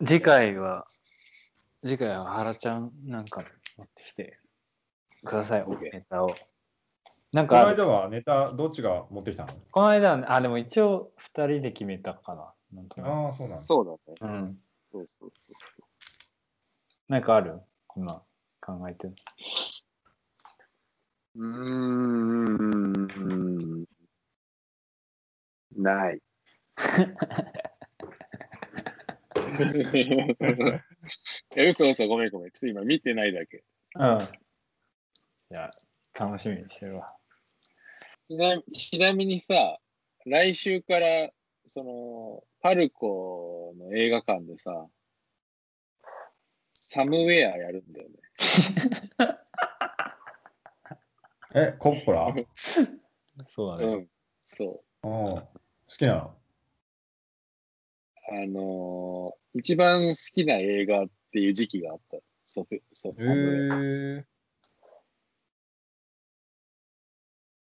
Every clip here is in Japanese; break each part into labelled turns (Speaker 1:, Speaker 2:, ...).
Speaker 1: 次回は、次回は原ちゃんなんか持ってきてください、
Speaker 2: OK
Speaker 1: ネタを。なん
Speaker 3: この
Speaker 1: か、
Speaker 3: 間はネタどっちが持ってきたの？
Speaker 1: この間はね、あ、でも一応2人で決めたかな。なんとなく
Speaker 3: ああ、そうなんだ。
Speaker 2: そうだね。
Speaker 1: うん。
Speaker 2: そうそうそう。
Speaker 1: なんかある？今考えてる。
Speaker 2: うーん。ない。いや、嘘嘘、ごめんごめん。ちょっと今見てないだけ。
Speaker 1: うん。じゃあ、楽しみにしてるわ。
Speaker 2: ちなちなみにさ、来週から、その、パルコの映画館でさ、サムウェアやるんだよね。
Speaker 3: え、コッポラ？うん。
Speaker 1: そうだね。
Speaker 2: うん。そう。
Speaker 3: 好きなの
Speaker 2: あのー一番好きな映画っていう時期があった。ソフソ
Speaker 3: へ
Speaker 2: サムウェア。
Speaker 3: え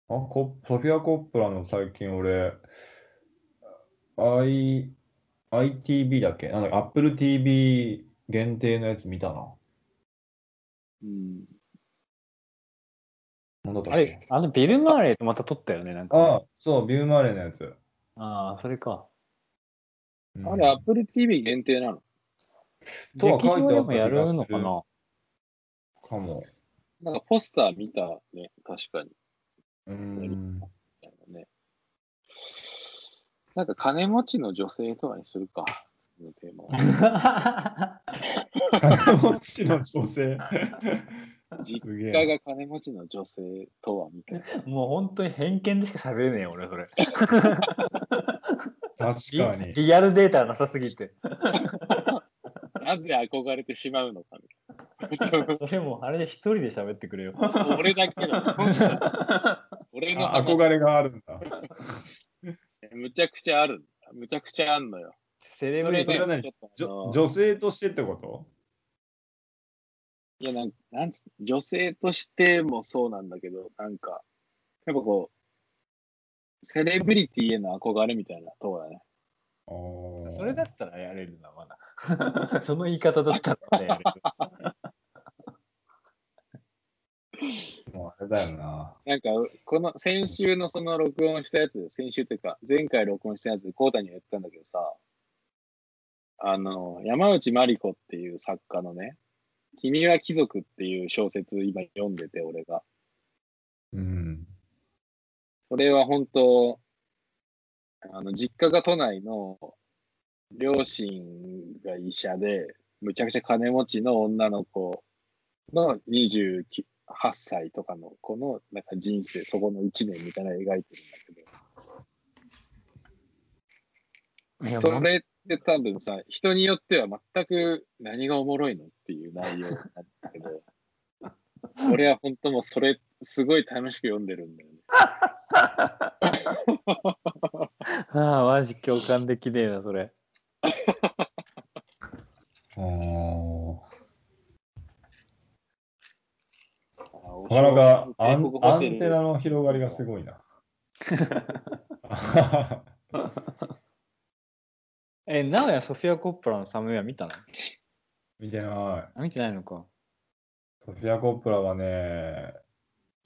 Speaker 3: あコソフィア・コッポラの最近俺、I、ITV だっけ？なんだ Apple TV 限定のやつ見たな。
Speaker 2: うん。
Speaker 3: なんだったっ
Speaker 1: あれ
Speaker 3: け、
Speaker 1: あのビル・マーレーとまた撮ったよね、なんか、
Speaker 3: あそう、ビューマーレのやつ。
Speaker 1: ああ、それか。
Speaker 3: うん
Speaker 2: あれ、Apple TV 限定なの？
Speaker 3: とは
Speaker 1: 劇
Speaker 3: 書いてあった
Speaker 1: 場でもやるのかな？
Speaker 3: かも。
Speaker 2: なんかポスター見たね、確かに。
Speaker 3: うーん。
Speaker 2: なね。なんか金持ちの女性とかにするか、そのテーマは。
Speaker 3: 金持ちの女性。
Speaker 2: 実。家が金持ちの女性とはみたいな。
Speaker 1: もう本当に偏見でしか喋れねえよ、俺、それ。
Speaker 3: 確
Speaker 1: リ
Speaker 3: かに。
Speaker 1: リアルデータがなさすぎて。
Speaker 2: なぜ憧れてしまうのかみたいな。
Speaker 1: それもうあれで一人で喋ってくれよ。
Speaker 2: 俺だけの。俺の
Speaker 3: 憧れがあるんだ。
Speaker 2: むちゃくちゃある。むちゃくちゃあんのよ。
Speaker 1: セレブリティ
Speaker 3: それは何？女性としてってこと？
Speaker 2: いやなんなんつ女性としてもそうなんだけど、なんか、やっぱこう、セレブリティへの憧れみたいなとこだね。
Speaker 1: それだったらやれるな、まだ。その言い方だったらやれる。
Speaker 3: もうあれだよな。
Speaker 2: なんか、この先週のその録音したやつ、先週っていうか、前回録音したやつで、コータには言ったんだけどさ、あの、山内まり子っていう作家のね、君は貴族っていう小説今読んでて、俺が。
Speaker 3: うん。
Speaker 2: それは本当、あの、実家が都内の両親が医者で、むちゃくちゃ金持ちの女の子の28歳とかの子のなんか人生、そこの1年みたいなの描いてるんだけど、それって多分さ、人によっては全く何がおもろいのっていう内容なんだけど、俺は本当もうそれすごい楽しく読んでるんだよね。
Speaker 1: ああ、マジ共感できねえな、それ。
Speaker 3: あー
Speaker 2: な
Speaker 3: なかなかアンアン
Speaker 2: テ
Speaker 3: テナの広がりがすごいな。
Speaker 1: え、なおやソフィア・コッポラのサムウェア見たの？
Speaker 3: 見てない。
Speaker 1: あ見てないのか。
Speaker 3: ソフィア・コップラはね、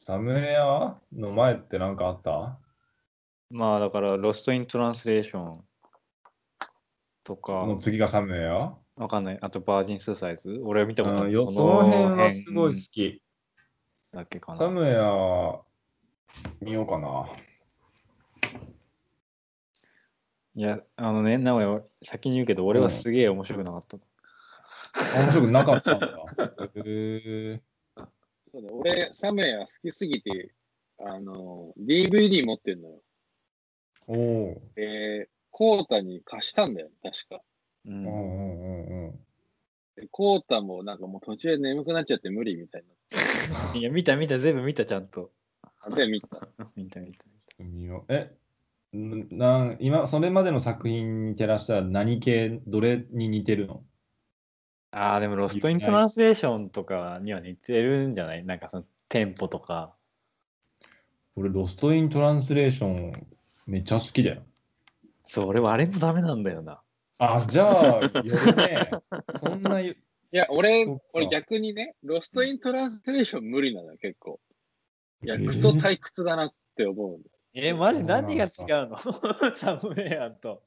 Speaker 3: サムエアの前って何かあった？
Speaker 1: まあだから、ロスト・イン・トランスレーションとか、
Speaker 3: の次がサムエア？
Speaker 1: わかんない。あと、バージン・スーサイズ俺は見たことある
Speaker 3: その辺はすごい好き。
Speaker 1: だけかな。
Speaker 3: サムエア見ようかな。
Speaker 1: いや、あのね、なおや、先に言うけど、俺はすげえ面白くなかった。
Speaker 3: 面白くなかったんだ。へ
Speaker 2: そうだ俺、サムエア好きすぎて、あの、DVD 持ってんのよ。
Speaker 3: ーおお。
Speaker 2: で、コータに貸したんだよ、確か。
Speaker 1: う
Speaker 3: うんんうんうんうん。
Speaker 2: でコータもなんかもう途中で眠くなっちゃって無理みたい
Speaker 1: いや、見た見た、全部見た、ちゃんと。
Speaker 2: な。で、見た。
Speaker 1: 見た見た。
Speaker 3: 見ようえんなん今、それまでの作品に照らしたら何系、どれに似てるの？
Speaker 1: ああ、でも、ロスト・イン・トランスレーションとかには似てるんじゃない？なんかそのテンポとか。
Speaker 3: 俺、ロスト・イン・トランスレーションめっちゃ好きだよ。
Speaker 1: そう、俺はあれもダメなんだよな。
Speaker 3: あ、じゃあ、よるね。そんな、
Speaker 2: いや、俺俺逆にね、ロストイントランスレーション無理なのよ、結構。いや、
Speaker 3: えー？
Speaker 2: クソ退屈だなって思うんだよ。
Speaker 1: え、マジ何が違うの？サムネアンと。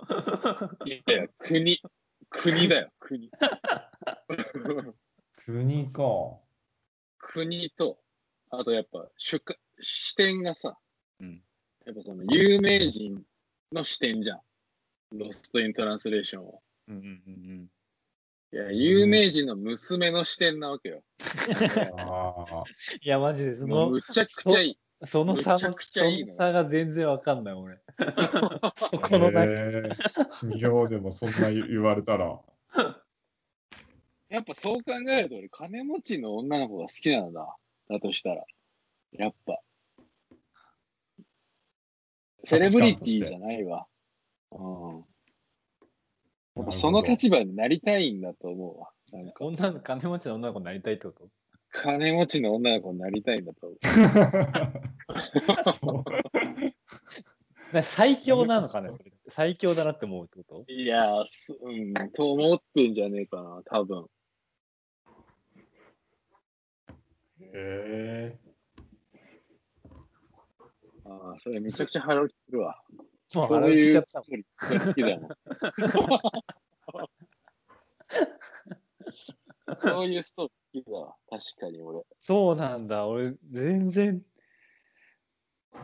Speaker 2: いやいや、国、国だよ、国。
Speaker 3: 国か。
Speaker 2: 国と、あとやっぱ主観、視点がさ、
Speaker 1: うん
Speaker 2: やっぱその有名人の視点じゃん。ロストイントランスレーションは。
Speaker 1: うんうんうん
Speaker 2: いや、有名人の娘の視点なわけよ。
Speaker 3: ああ。
Speaker 1: いや、マジでその
Speaker 2: むちゃくちゃいい。
Speaker 1: その差の
Speaker 2: むちゃくちゃいいの
Speaker 1: その差が全然わかんない、俺。そこの中。
Speaker 3: えー、見ようでもそんな言言われたら。
Speaker 2: やっぱそう考えると俺、金持ちの女の子が好きなんだ。だとしたら。やっぱ。セレブリティじゃないわ。うん。やっぱその立場になりたいんだと思うわ。なんか、
Speaker 1: 女の金持ちの女の子になりたいってこと？
Speaker 2: 金持ちの女の子になりたいんだと思
Speaker 1: な最強なのかね。最強だなって思うってこと？
Speaker 2: う。いやー、すうん、と思ってんじゃねえかな、多分。
Speaker 3: へえ
Speaker 2: ああ、それめちゃくちゃ腹落ちするわ。
Speaker 1: もう
Speaker 2: そういうストーリーが好きだもん。そういうストーリー好きだわ。確かに俺。
Speaker 1: そうなんだ。俺、全然。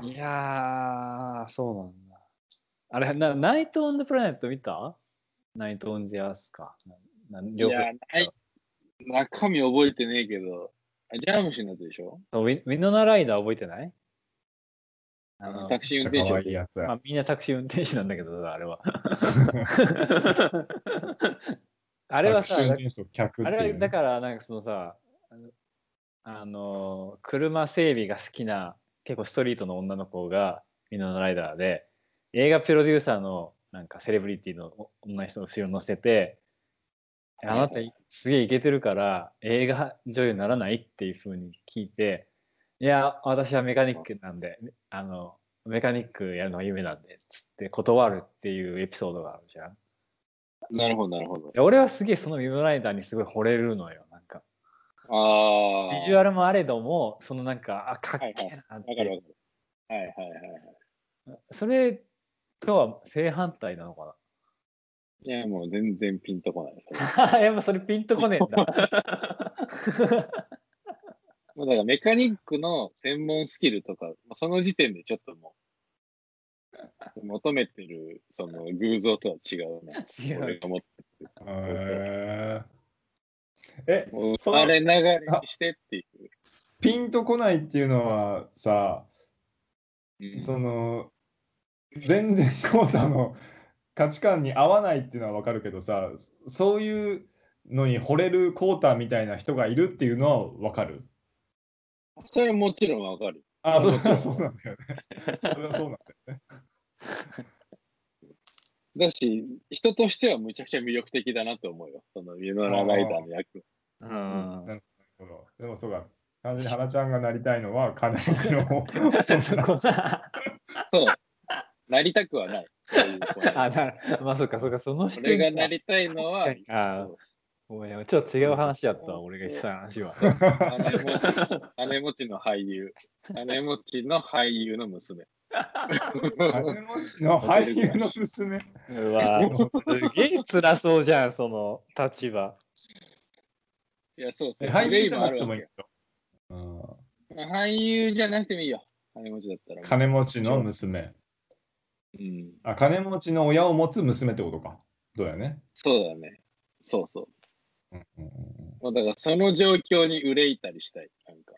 Speaker 1: いやー、そうなんだ。あれ、なナイト・オン・ザ・プラネット見た？ナイト・オン・ザ・アースか。なない両方
Speaker 2: や、ない。中身覚えてねえけど、あジャームシのやつでしょ？
Speaker 1: ウィウィノナ・ライダー覚えてない？あの
Speaker 2: タクシー運転手
Speaker 3: 可愛いやつや。
Speaker 1: まあ、みんなタクシー運転手なんだけど、あれは。あれはさ、あれはだから、なんかそのさ、あのあの、車整備が好きな、結構ストリートの女の子がミノナライダーで、映画プロデューサーのなんかセレブリティの女の人の後ろに乗せて、あなたすげえイケてるから映画女優にならない？っていうふうに聞いて、いや、私はメカニックなんで、あの、メカニックやるのが夢なんで、つって断るっていうエピソードがあるじゃん。
Speaker 2: なるほど、なるほど。
Speaker 1: で俺はすげえそのミノライダーにすごい惚れるのよ。なんか、
Speaker 2: ああ。
Speaker 1: ビジュアルもあれども、そのなんか、あ、かっけえなって。
Speaker 2: わかる。はいはいはいはい。
Speaker 1: それとは正反対なのか
Speaker 2: いや、もう全然ピンとこないです。
Speaker 1: なやっぱそれピンとこねえんだ。
Speaker 2: もうだからメカニックの専門スキルとか、その時点でちょっともう、求めてるその偶像とは違うな。
Speaker 1: 違う
Speaker 2: 思って
Speaker 3: へええ、
Speaker 2: もう
Speaker 3: その
Speaker 2: あれ流れにしてっていう。
Speaker 3: ピンとこないっていうのはさ、
Speaker 2: うん
Speaker 3: その、全然コータの価値観に合わないっていうのはわかるけどさ、そういうのに惚れるコータみたいな人がいるっていうのはわかる？
Speaker 2: それはもちろんわかる。
Speaker 3: あ、それ
Speaker 2: もちろん
Speaker 3: はそうなんだよね。それはそうなんだよね。
Speaker 2: だし、人としてはむちゃくちゃ魅力的だなと思うよ。そのユノラライダーの役。
Speaker 1: うん
Speaker 3: なるほどでもそうか、完全に花ちゃんがなりたいのは金持ちの方。
Speaker 1: そ
Speaker 2: う。なりたくはない。そういう子に
Speaker 1: あな まあそうかそうかその視
Speaker 2: 俺が
Speaker 1: 点
Speaker 2: なりたいのは、
Speaker 1: あーごめんちょっと違う話やったわ俺が言ってた話は
Speaker 2: 金持ちの俳優。金持ちの俳優の娘。
Speaker 3: 金持ちの俳優の娘。
Speaker 1: うわすげえ辛そうじゃんその立場
Speaker 2: いや、そうそう。
Speaker 3: え俳優じゃなくてもいいよ。うん
Speaker 2: 俳優じゃなくてもいいよ。金持ちだったら。
Speaker 3: 金持ちの娘。
Speaker 2: うん。
Speaker 3: あ、金持ちの親を持つ娘ってことか。どうやね。
Speaker 2: そうだね。そうそう。
Speaker 3: うんうんうん
Speaker 2: だからその状況に憂いたりしたい。なんか。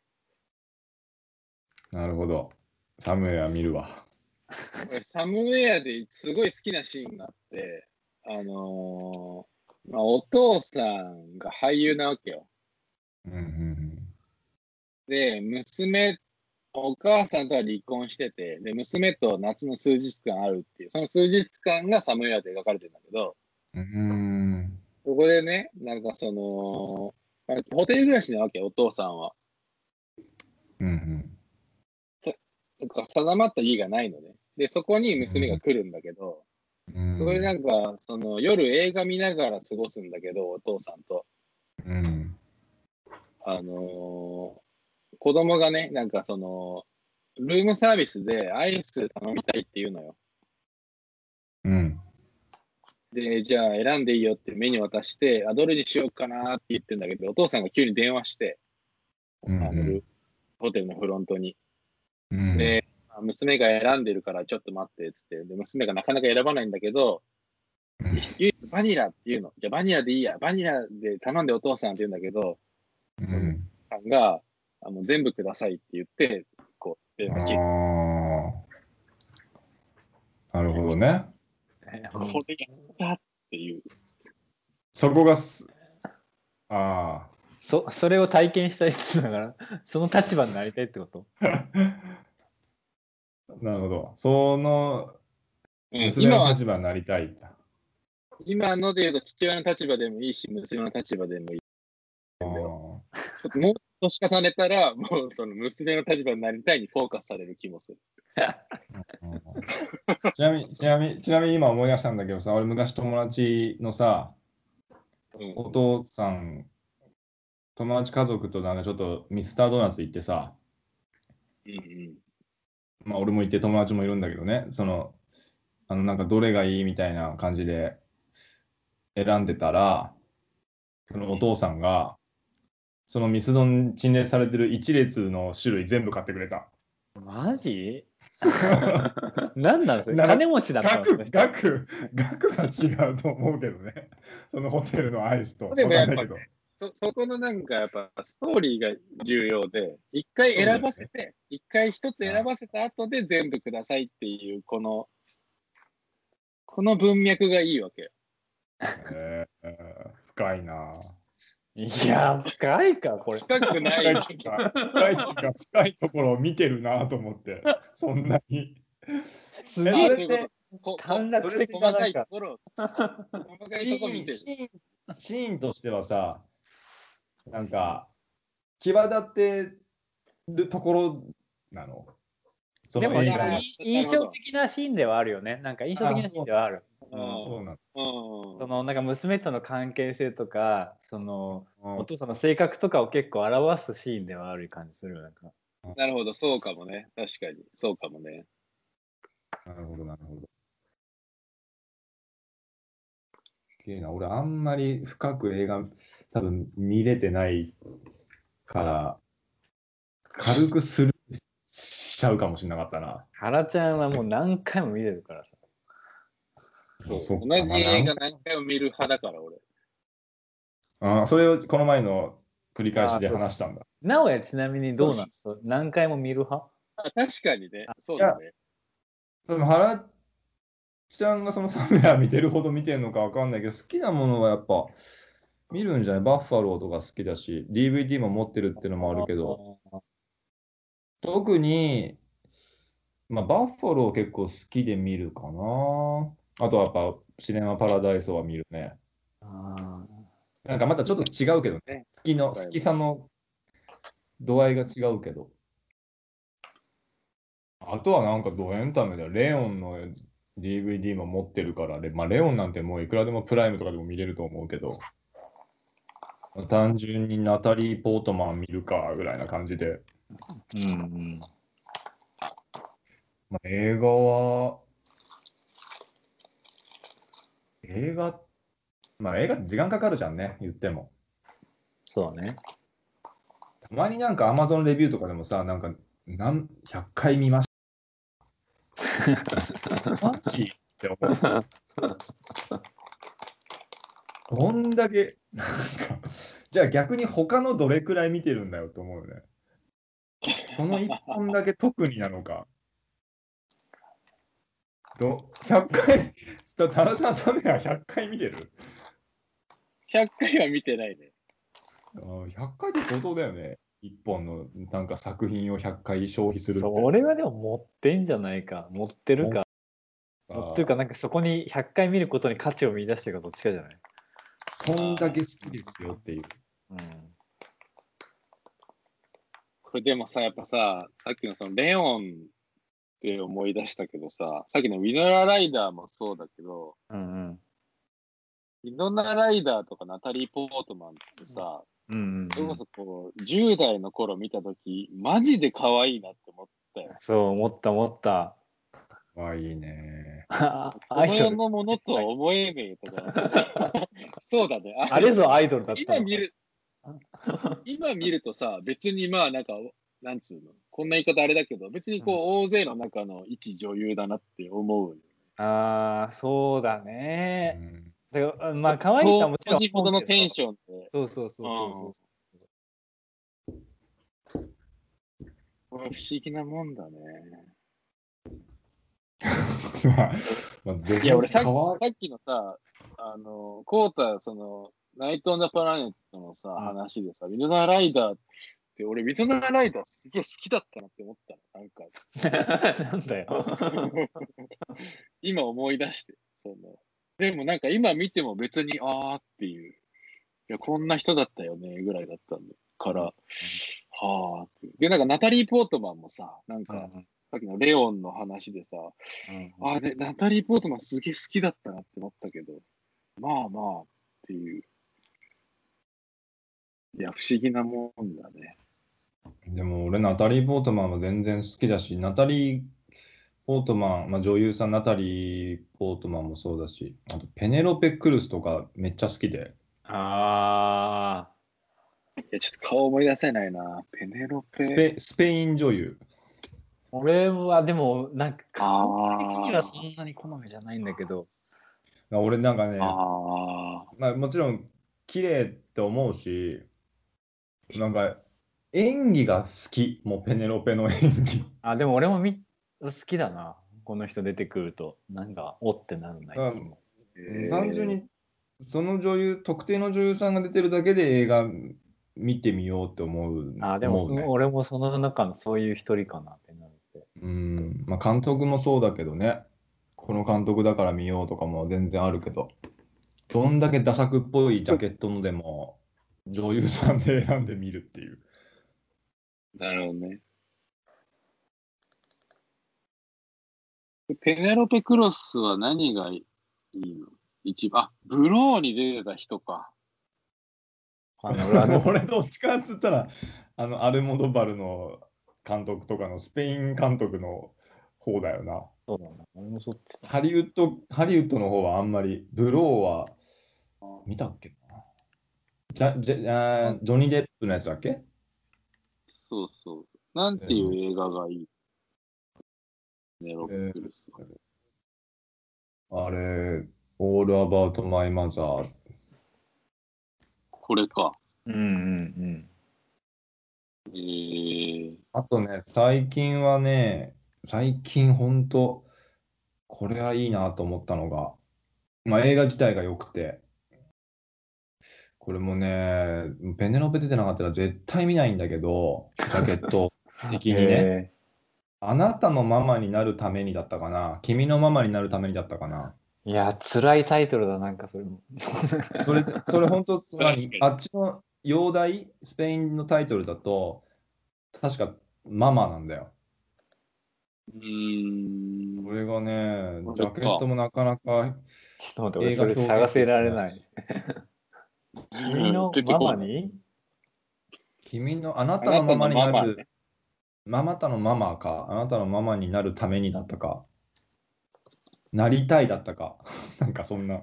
Speaker 3: なるほど。サムエは見るわ。
Speaker 2: 俺サムウェアですごい好きなシーンがあって、あのーまあ、お父さんが俳優なわけよ。
Speaker 3: うんうん
Speaker 2: で、娘、お母さんとは離婚してて、で、娘と夏の数日間会うっていう、その数日間がサムウェアで描かれてるんだけど、
Speaker 3: うん。うん
Speaker 2: ここでね、なんかその、まあホテル暮らしなわけよ、お父さんは。
Speaker 3: うんうん
Speaker 2: なんか定まった家がないのね。で、そこに娘が来るんだけど、
Speaker 3: うん
Speaker 2: それなんか、その夜映画見ながら過ごすんだけど、お父さんと。
Speaker 3: うん。
Speaker 2: あのー子供がね、なんかその、ルームサービスでアイス頼みたいって言うのよ。
Speaker 3: うん。
Speaker 2: で、じゃあ選んでいいよってメニュー渡して、あ、どれにしようかなって言ってんだけど、お父さんが急に電話して、
Speaker 3: うん
Speaker 2: あのルホテルのフロントに。
Speaker 3: うん。
Speaker 2: で、あ娘が選んでるからちょっと待ってっつって、で、娘がなかなか選ばないんだけど、バニラって言うの。じゃあバニラでいいや。バニラで頼んでお父さんって言うんだけど、
Speaker 3: うん。
Speaker 2: さんが、あもう全部くださいって言って、こう、電
Speaker 3: あ
Speaker 2: 話切る。
Speaker 3: あ。なるほどね。
Speaker 2: これやったっていう。
Speaker 3: そこがす、あ
Speaker 1: そそれを体験したいってから その立場になりたいってこと？
Speaker 3: あ。なるほど。その
Speaker 2: うん
Speaker 3: 娘の立場になりたいんだ。
Speaker 2: 今ので言うと父親の立場でもいいし、娘の立場でもいい。もう年重ねたら、もうその娘の立場になりたいにフォーカスされる気もする。
Speaker 3: う んちなみに、ちなみに、ちなみに今思い出したんだけどさ、俺昔友達のさ、
Speaker 2: うん
Speaker 3: お父さん、友達家族となんかちょっとミスタードーナツ行ってさ、
Speaker 2: うんうん
Speaker 3: まあ俺も行って友達もいるんだけどね、その、あのなんかどれがいいみたいな感じで選んでたら、そのお父さんが、そのミスドに陳列されてる一列の種類全部買ってくれた。
Speaker 1: マジ？何なんです
Speaker 3: な
Speaker 1: か金持ちだった
Speaker 3: 額、
Speaker 1: か
Speaker 3: 額、額が違うと思うけどね。そのホテルのアイスと。
Speaker 2: でもやっぱ
Speaker 3: わかんないけ
Speaker 2: そそこのなんかやっぱストーリーが重要で、一回選ばせて、一回一つ選ばせた後で全部くださいっていう、この、この文脈がいいわけ。
Speaker 3: えー深いな。
Speaker 1: いや深いかこれ
Speaker 2: 深くない
Speaker 3: 深いか深いところを見てるなと思って、そんなに。
Speaker 1: すげ
Speaker 3: え
Speaker 1: 短絡的なないんか
Speaker 3: シーンとしてはさ、なんか、際立ってるところなの？そ
Speaker 1: でも印象的なシーンではあるよね。なんか印象的なシーンではある。
Speaker 2: うん
Speaker 3: そうな
Speaker 2: ん。
Speaker 1: そのなんか娘との関係性とかその
Speaker 3: うん。
Speaker 1: お父さんの性格とかを結構表すシーンではある感じするよなんか。
Speaker 2: なるほど、そうかもね。確かに、そうかもね。
Speaker 3: なるほど、なるほど。すげえな、俺あんまり深く映画多分見れてないから、軽くスルちゃうかもしれなかったな。
Speaker 1: 原ちゃんはもう何回も見てるからさ。
Speaker 2: そう
Speaker 3: そっか
Speaker 2: 同じ映画
Speaker 3: ま
Speaker 2: 何回も見る派だから、俺。
Speaker 3: ああそれをこの前の繰り返しで話したんだ。
Speaker 1: 直哉ちなみにどうなんですか？何回も見る派？
Speaker 2: あ確かにね、そうだね。
Speaker 3: でも原ちゃんがそのサムヤ見てるほど見てるのかわかんないけど、好きなものはやっぱ見るんじゃない？バッファローとか好きだし、DVD も持ってるっていうのもあるけど、特に、まあ、バッファロー結構好きで見るかな。あとはやっぱシネマパラダイスは見るね。
Speaker 1: あ
Speaker 3: なんかまたちょっと違うけどね。好きの、好きさの度合いが違うけど。あとはなんかドエンタメでレオンの DVD も持ってるから、レまあ、レオンなんてもういくらでもプライムとかでも見れると思うけど、まあ単純にナタリー・ポートマン見るかぐらいな感じで。
Speaker 1: ーうんうん
Speaker 3: まあ、映画は、映画、まあ映画って時間かかるじゃんね、言っても。
Speaker 1: そうね
Speaker 3: たまになんか Amazon レビューとかでもさ、なんか何100回見ました。マジって思う。こんだけ、なんか、じゃあ逆に他のどれくらい見てるんだよと思うよね。その1本だけ特になのか。ど100回、タラちゃんさんねは100回見てる
Speaker 2: ？100回は見てないね。
Speaker 3: あー ?100 回って相当だよね。1本のなんか作品を100回消費するって。
Speaker 1: それはでも持ってんじゃないか持ってるか
Speaker 3: さ
Speaker 1: 持ってるかなんかそこに100回見ることに価値を見出してるかどっちかじゃない？
Speaker 3: そんだけ好きですよっていう。
Speaker 1: うん
Speaker 2: これでもさ、やっぱさ、さっきのそのレオンて思い出したけどさ、さっきのウィノラ・ライダーもそうだけど、
Speaker 1: うんうん。
Speaker 2: ウィノラ・ライダーとかナタリー・ポートマンってさ、
Speaker 1: うんうん
Speaker 2: それこそこう、10代の頃見たとき、マジで可愛いなって思ったよ。
Speaker 1: そう思った思った。
Speaker 3: わいいね。
Speaker 1: あ
Speaker 2: この世のものとは思えねえとか。そうだね。
Speaker 1: あれぞアイドルだったの
Speaker 2: 今見る、今見るとさ、別にまあなんか、なんつうの、こんな言い方あれだけど、別にこう、大勢の中の一女優だなって思う。
Speaker 1: ああ、そうだ
Speaker 3: う
Speaker 1: ね。
Speaker 3: ん
Speaker 1: だからまあ、可愛いかはもちろん
Speaker 2: 当時ほどのテン。ションって、
Speaker 1: そうそうそうそう
Speaker 2: これ不思議なもんだね。
Speaker 3: まあまあ
Speaker 2: いや、俺さっきのさ、あの、コータ、その、ナイト・オン・ザ・プラネットのさ、
Speaker 1: ん
Speaker 2: 話でさ、ミドナーライダーって、俺、ミドナーライダーすげえ好きだったなって思ったの。なんか。
Speaker 1: なんだよ。
Speaker 2: 今思い出して、その、でもなんか今見ても別に、あーっていう、いや、こんな人だったよね、ぐらいだったんだから、はーっていう。で、なんかナタリー・ポートマンもさ、なんか、さっきのレオンの話でさ、あーで、ナタリー・ポートマンすげえ好きだったなって思ったけど、まあまあっていう。いや、不思議なもんだね。
Speaker 3: でも俺、ナタリー・ポートマンは全然好きだし、ナタリー・ポートマン、まあ、女優さん、ナタリー・ポートマンもそうだし、あとペネロペ・クルスとかめっちゃ好きで、
Speaker 1: あ
Speaker 2: いや、ちょっと顔思い出せないな。ペネロペ。
Speaker 3: スペスペイン女優。
Speaker 1: あ、俺はでも、なんか、
Speaker 2: あ
Speaker 1: 顔的には
Speaker 2: ー
Speaker 1: そんなに好みじゃないんだけど、
Speaker 3: 俺なんかね、
Speaker 2: あ
Speaker 3: まあ、もちろん綺麗って思うし、なんか演技が好き、もうペネロペの演技。
Speaker 1: あ、でも俺もみ好きだな。この人出てくると、なんか、おってなるな、いつも。
Speaker 2: ー
Speaker 3: 単純にその女優、特定の女優さんが出てるだけで映画見てみようって思う。
Speaker 1: あ、でも
Speaker 3: 思ね
Speaker 1: そうの、俺もその中のそういう一人かなってなって。
Speaker 3: うん、まあ監督もそうだけどね、この監督だから見ようとかも全然あるけど、どんだけダサくっぽいジャケットのでも、女優さんで選んでみるっていう。
Speaker 2: なるほどね。ペネロペ・クロスは何がいいの？一番、あ、ブローに出てた人か。
Speaker 1: あの 俺
Speaker 3: どっちかっつったら、あのアルモドバルの監督とかのスペイン監督の方だよな。
Speaker 1: そうだな。俺もそっちだ。
Speaker 3: ハリウッド、ハリウッドの方はあんまり、ブローは見たっけ？なじゃじゃあージョニー・デップのやつだっけ？
Speaker 2: そうそう。なんていう映画がいいペネロペ・クロスは。
Speaker 3: あれ、All About My Mother。
Speaker 2: これか。
Speaker 1: うんうん
Speaker 2: えー、
Speaker 3: あとね、最近はね、最近ほんと、これはいいなと思ったのが、まあ映画自体が良くて、これもね、ペネロペ出てなかったら絶対見ないんだけど、ジャケット 的
Speaker 1: うん。
Speaker 3: にね。
Speaker 1: え
Speaker 3: あなたのママになるためにだったかな？君のママになるためにだったかな？
Speaker 1: ーいや、辛いタイトルだ、なんかそれも。
Speaker 3: それ、それ本当、あっちの洋題、スペインのタイトルだと、確かママなんだよ。
Speaker 2: うーん。
Speaker 3: これがね、ジャケットもなかなか、
Speaker 1: ちょっと待って、俺
Speaker 3: 映画
Speaker 1: それ探せられない。
Speaker 2: うん
Speaker 1: 君のママに？
Speaker 3: 君の、あなたのママになる
Speaker 2: ママね、
Speaker 3: ママたのママか、あなたのママになるためにだったか、なりたいだったか、なんかそんな。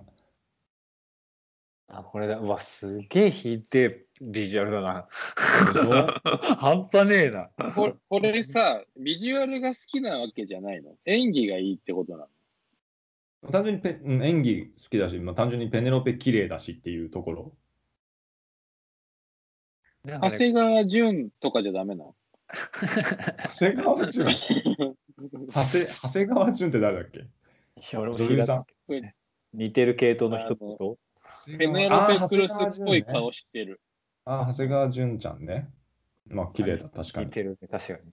Speaker 1: あ、これだ。うわ、すげえ弾いてビジュアルだな。半端ねえな。
Speaker 2: ここれさ、ビジュアルが好きなわけじゃないの？演技がいいってことなの？
Speaker 3: 単純にペうん演技好きだし、まあ、単純にペネロペ綺麗だしっていうところ。
Speaker 1: ね
Speaker 2: 長谷川淳とかじゃダメなの？
Speaker 3: 長谷川淳？長谷長谷川淳って誰だっけ？
Speaker 1: いや俺も知らない似てる系統の人と？
Speaker 2: ペネロペ・クルスっぽい
Speaker 3: あ
Speaker 2: 顔してる。
Speaker 3: あ、長谷川淳ちゃんね。まあ、綺麗だ、確かに。
Speaker 1: 似てるね、確かに。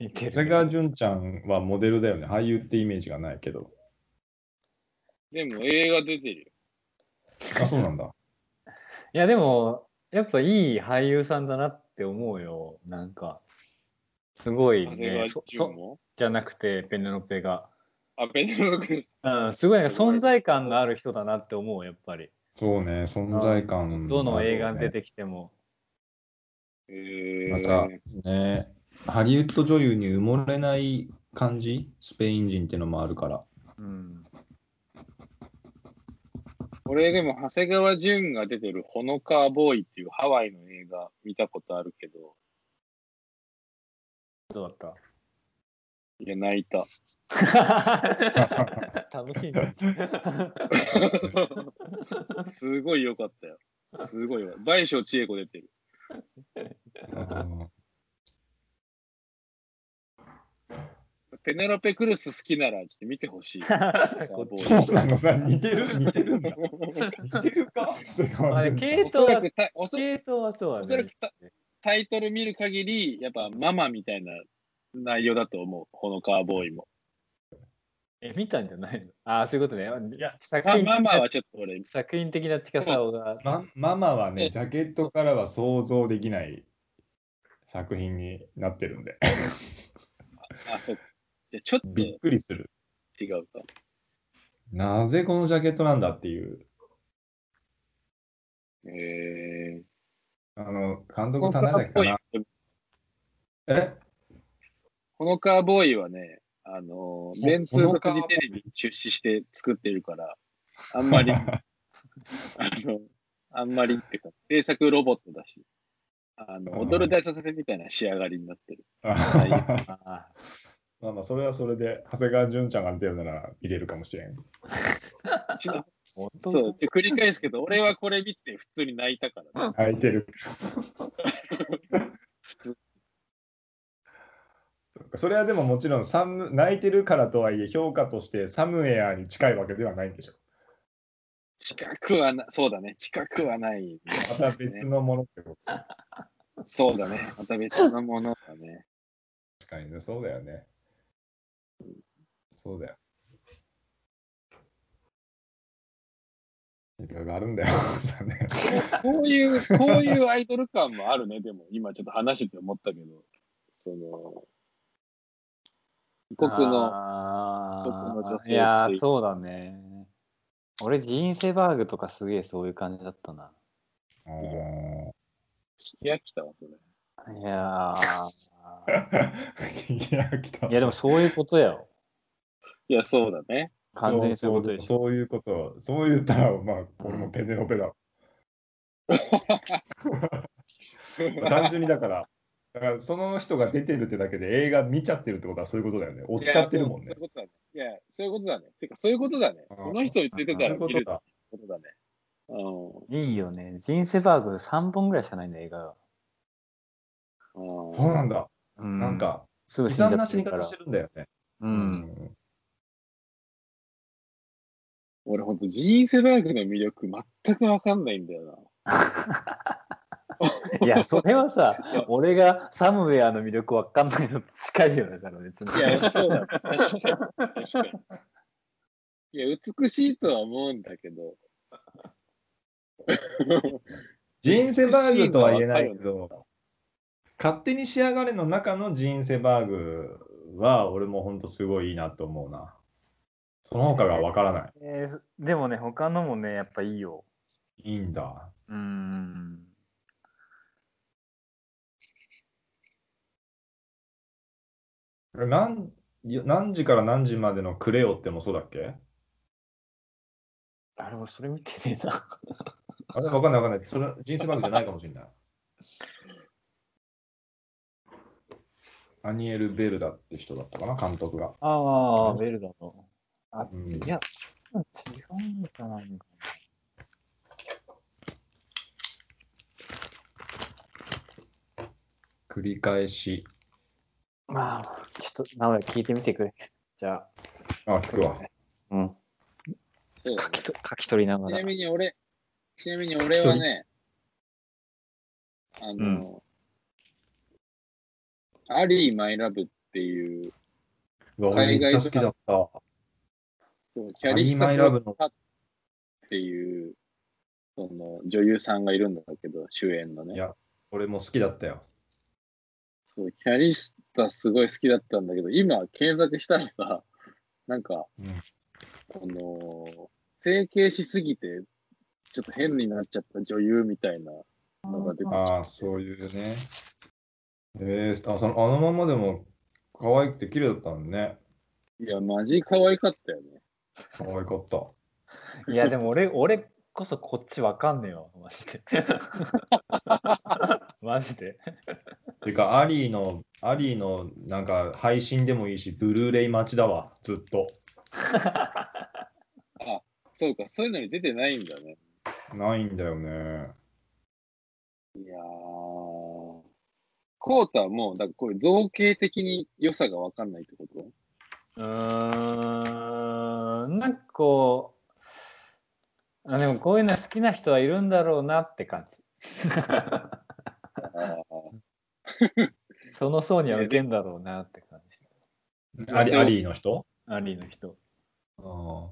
Speaker 1: 似てる、
Speaker 3: 長谷川淳ちゃんはモデルだよね。俳優ってイメージがないけど。
Speaker 2: でも映画出てるよ。
Speaker 3: あ、そうなんだ。
Speaker 1: いや、でも、やっぱいい俳優さんだなって思うよ。なんか、すごいね。そそじゃなくて、ペネロペが。
Speaker 2: あ、ペネロペ。
Speaker 1: うん、すごいなんか存在感のある人だなって思う、やっぱり。
Speaker 3: そうね、存在感、
Speaker 1: どの映画に出てきても。
Speaker 2: えー、
Speaker 3: またね、ハリウッド女優に埋もれない感じ、スペイン人っていうのもあるから。
Speaker 1: うん。
Speaker 2: 俺でも長谷川潤が出てるほのかボーイっていうハワイの映画見たことあるけど、
Speaker 1: どうだった？
Speaker 2: いや、泣いた。
Speaker 1: 楽しいね。
Speaker 2: すごい良かったよ。すごいよ。倍賞千恵子出てる。
Speaker 3: うん
Speaker 2: ペネロペクルス好きならちょっと見てほしい。
Speaker 3: そうなのな似てる？似てるんだ。似てるか？長谷川
Speaker 1: あれ
Speaker 3: 潤ちゃん
Speaker 1: 系
Speaker 2: おそらくたおそ
Speaker 1: 系統はそうだね。
Speaker 2: おそらくたタイトル見る限り、やっぱママみたいな内容だと思う。ほのかボーイも。
Speaker 1: え、見たんじゃないの？ああ、そういうことね。いや、作
Speaker 2: ま
Speaker 1: 品
Speaker 2: ママはちょっと俺、
Speaker 1: 作品的な近さが。
Speaker 3: ま、ママはね、ジャケットからは想像できない作品になってるんで、
Speaker 2: あ、そっか。じゃあちょっと
Speaker 3: びっくりする。
Speaker 2: 違うか。
Speaker 3: なぜこのジャケットなんだっていう。
Speaker 2: え
Speaker 3: あの、監督
Speaker 2: か
Speaker 3: な。え？
Speaker 2: ほのかボーイはね、あのー、電通の
Speaker 3: ほのか
Speaker 2: フジテレビに出資して作ってるから、あんまり、あの、あんまりっていうか、制作ロボットだし、あの、
Speaker 3: うん
Speaker 2: 踊る大作戦みたいな仕上がりになってる。
Speaker 3: まあまあ、それはそれで、長谷川潤ちゃんが出てるなら見れるかもしれん。
Speaker 2: そう、繰り返すけど、俺はこれ見て普通に泣いたからね。
Speaker 3: 空いてる。それはでももちろんサム泣いてるからとはいえ評価としてサムエアに近いわけではないんでしょ。
Speaker 2: 近くはな、そうだね、近くはない、
Speaker 3: また別のものってこと。
Speaker 2: そうだね、また別のものだね。
Speaker 3: 確かにね、そうだよね。そうだよ。いろいろあるんだよ。
Speaker 2: こういう、こういうアイドル感もあるね、でも、今ちょっと話してて思ったけど、その、僕の、僕の女性い
Speaker 1: やー、そうだね。俺、ジーン・セバーグとかすげえそういう感じだったな。
Speaker 3: あー
Speaker 2: いや、来たわ、それ。
Speaker 1: いや
Speaker 3: いや、来た
Speaker 1: ー、いやでもそういうことやよ。
Speaker 2: いや、そうだね。
Speaker 1: 完全にそういうことでしょ。
Speaker 3: そういうこと、そう言ったら、まあ、俺もペネロペだ。単純にだから、だからその人が出てるってだけで映画見ちゃってるってことはそういうことだよね。追っちゃってるもんね
Speaker 2: いや。そういうことだね。いや、そういうことだね。てか、そういうことだね。この人出てたら見るって
Speaker 3: そういうことだ。
Speaker 2: ことだね。うん
Speaker 1: いいよね。ジーン・セバーグ3本ぐらいしかないんだ、映画が。
Speaker 2: うん。
Speaker 3: そうなんだ。
Speaker 1: うん、
Speaker 3: なん、か、
Speaker 1: すぐ
Speaker 3: 悲惨な死に方して。るんだよね。
Speaker 1: う。。
Speaker 3: うん
Speaker 2: 俺、ほんと、ジーン・セバーグの魅力全くわかんないんだよ
Speaker 1: いや、それはさ俺がサムウェアの魅力わかんないのと近いよね、だから別に。
Speaker 2: な。いや、そうだね。確かに。確かに。いや、美しいとは思うんだけど。
Speaker 3: ジーン・セバーグとは言えないけど、勝手に仕上がれの中のジーン・セバーグは、俺も本当すごいいいなと思うな。その他がわからない。
Speaker 1: えーでもね、他のもね、やっぱいいよ。
Speaker 3: いいんだ。
Speaker 1: うーん。
Speaker 3: 何何時から何時までのクレオってもそうだっけ？
Speaker 1: あれ、俺それ見てねえな。
Speaker 3: あれわかんないわかんない。それジーン・セバーグじゃないかもしれない。アニエル・ベルダって人だったかな、監督が。
Speaker 1: ああ、ベルダの。あ、
Speaker 3: うん
Speaker 1: いや、違うんじゃないのか
Speaker 3: 繰り返し。
Speaker 1: な。まあ、ちょっと、名古屋聞いてみてくれ。じゃあ、
Speaker 3: あ、聞くわ。
Speaker 1: うん。
Speaker 2: そうだね
Speaker 1: 書きと書き取りながら
Speaker 2: ちな。みに俺、ちなみに俺はね、あの、アリー・マイ・ラブっていう、
Speaker 3: うわ俺めっちゃ好きだった。
Speaker 2: キャリスタ・
Speaker 3: アリーマイラブ
Speaker 2: っていう、その女優さんがいるんだけど、主演のね。
Speaker 3: いや俺も好きだったよ。
Speaker 2: そうキャリスタすごい好きだったんだけど、今検索したらさ、なんか、
Speaker 3: うん
Speaker 2: この、整形しすぎて、ちょっと変になっちゃった女優みたいなのが出てきて
Speaker 3: ああ、そういうね。えー、あそのあのままでも可愛くて綺麗だったのね。
Speaker 2: いや、マジ可愛かったよね。
Speaker 3: 可愛かった。
Speaker 1: いやでも俺俺こそこっちわかんねえわマジで マジで
Speaker 3: ていうか、アリーの、アリーのなんか配信でもいいし、ブルーレイ待ちだわ、ずっと。
Speaker 2: そうか、そういうのに出てないんだね。
Speaker 3: ないんだよね。
Speaker 2: いやー。コータはもう、だからこういう造形的に良さが分かんないってこと？
Speaker 1: うーんなんかこうあでもこういうの好きな人はいるんだろうなって感じ。その層には受けんだろうなって感じ。
Speaker 3: アリアリーの人？
Speaker 1: アリーの人。
Speaker 3: あ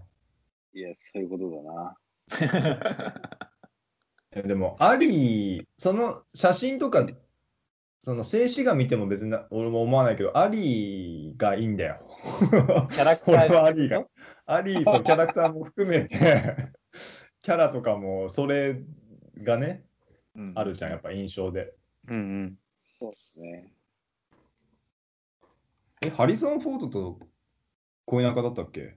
Speaker 2: いや、そういうことだな。
Speaker 3: あでも、アリー、その写真とか、その静止画見ても別にな俺も思わないけど、アリーがいいんだよ。
Speaker 1: キャラクタ
Speaker 3: 俺
Speaker 1: ー
Speaker 3: はアリーが。アリー、そう、キャラクターも含めて、キャラとかもそれがね、
Speaker 1: うん
Speaker 3: あるじゃん、やっぱ印象で。
Speaker 1: うんうん
Speaker 2: そうですね。
Speaker 3: え、ハリソン・フォードと恋仲だったっけ？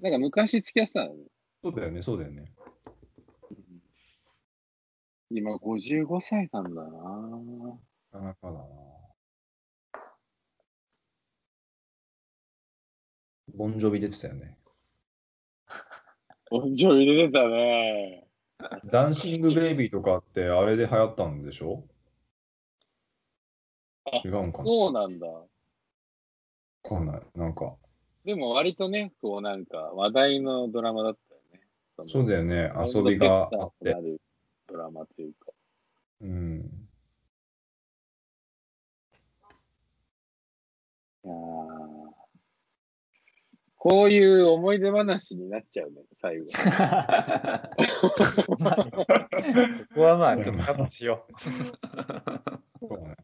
Speaker 2: なんか昔付き合ってたの？ね。
Speaker 3: そうだよね、そうだよね。
Speaker 2: 今55歳なんだな。
Speaker 3: なかなかだな。ボンジョビ出てたよね。
Speaker 2: ボンジョビ出てたね。
Speaker 3: ダンシング・ベイビーとかってあれで流行ったんでしょ？
Speaker 2: あ
Speaker 3: 違うんかな？
Speaker 2: そうなんだ。
Speaker 3: わかんない。なんか、
Speaker 2: でも割とね、こうなんか話題のドラマだったよね。の
Speaker 3: そうだよね、遊びがあって
Speaker 2: ドラマというか。
Speaker 3: うん。
Speaker 2: いやーこういう思い出話になっちゃうね、最後。
Speaker 1: ここはまあちょっとカットしよ
Speaker 3: そうだね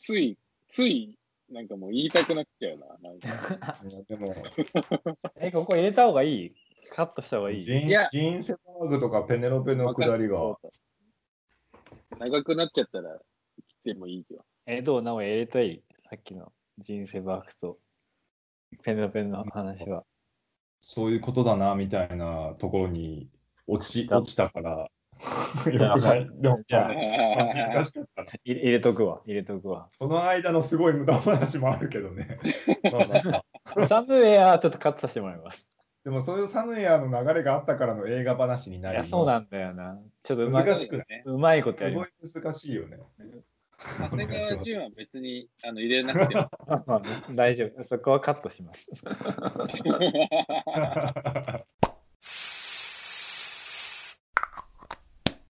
Speaker 2: つい、つい、なんかもう言いたくなっちゃうな。なんか
Speaker 3: いやでも、
Speaker 1: う。え、ここ入れた方がいい？カットした方がいい？
Speaker 3: ジン
Speaker 2: いや
Speaker 3: ジーン・セバーグとかペネロペのくだりが、
Speaker 2: 長くなっちゃったら切ってもいいよ。
Speaker 1: え、どう？なお入れたいさっきのジンセバークとペンのペンの話は。
Speaker 3: そういうことだな、みたいなところに落ち
Speaker 1: だ
Speaker 3: 落ちたから、
Speaker 1: じゃあ
Speaker 3: よくない。でも、
Speaker 1: じゃあ
Speaker 3: まあ難しかったな
Speaker 1: 入れとくわ、入れとくわ。
Speaker 3: その間のすごい無駄話もあるけどね。
Speaker 1: サムウェアちょっとカットさせてもらいます。
Speaker 3: でもそういうサムエアの流れがあったからの映画話にないり
Speaker 1: や、そうなんだよな。ちょっと
Speaker 3: 難しくない？
Speaker 1: うまいことや
Speaker 3: すごい難しいよね。
Speaker 2: 長谷川潤は別にあの入れなくても。
Speaker 1: す。大丈夫。そこはカットします。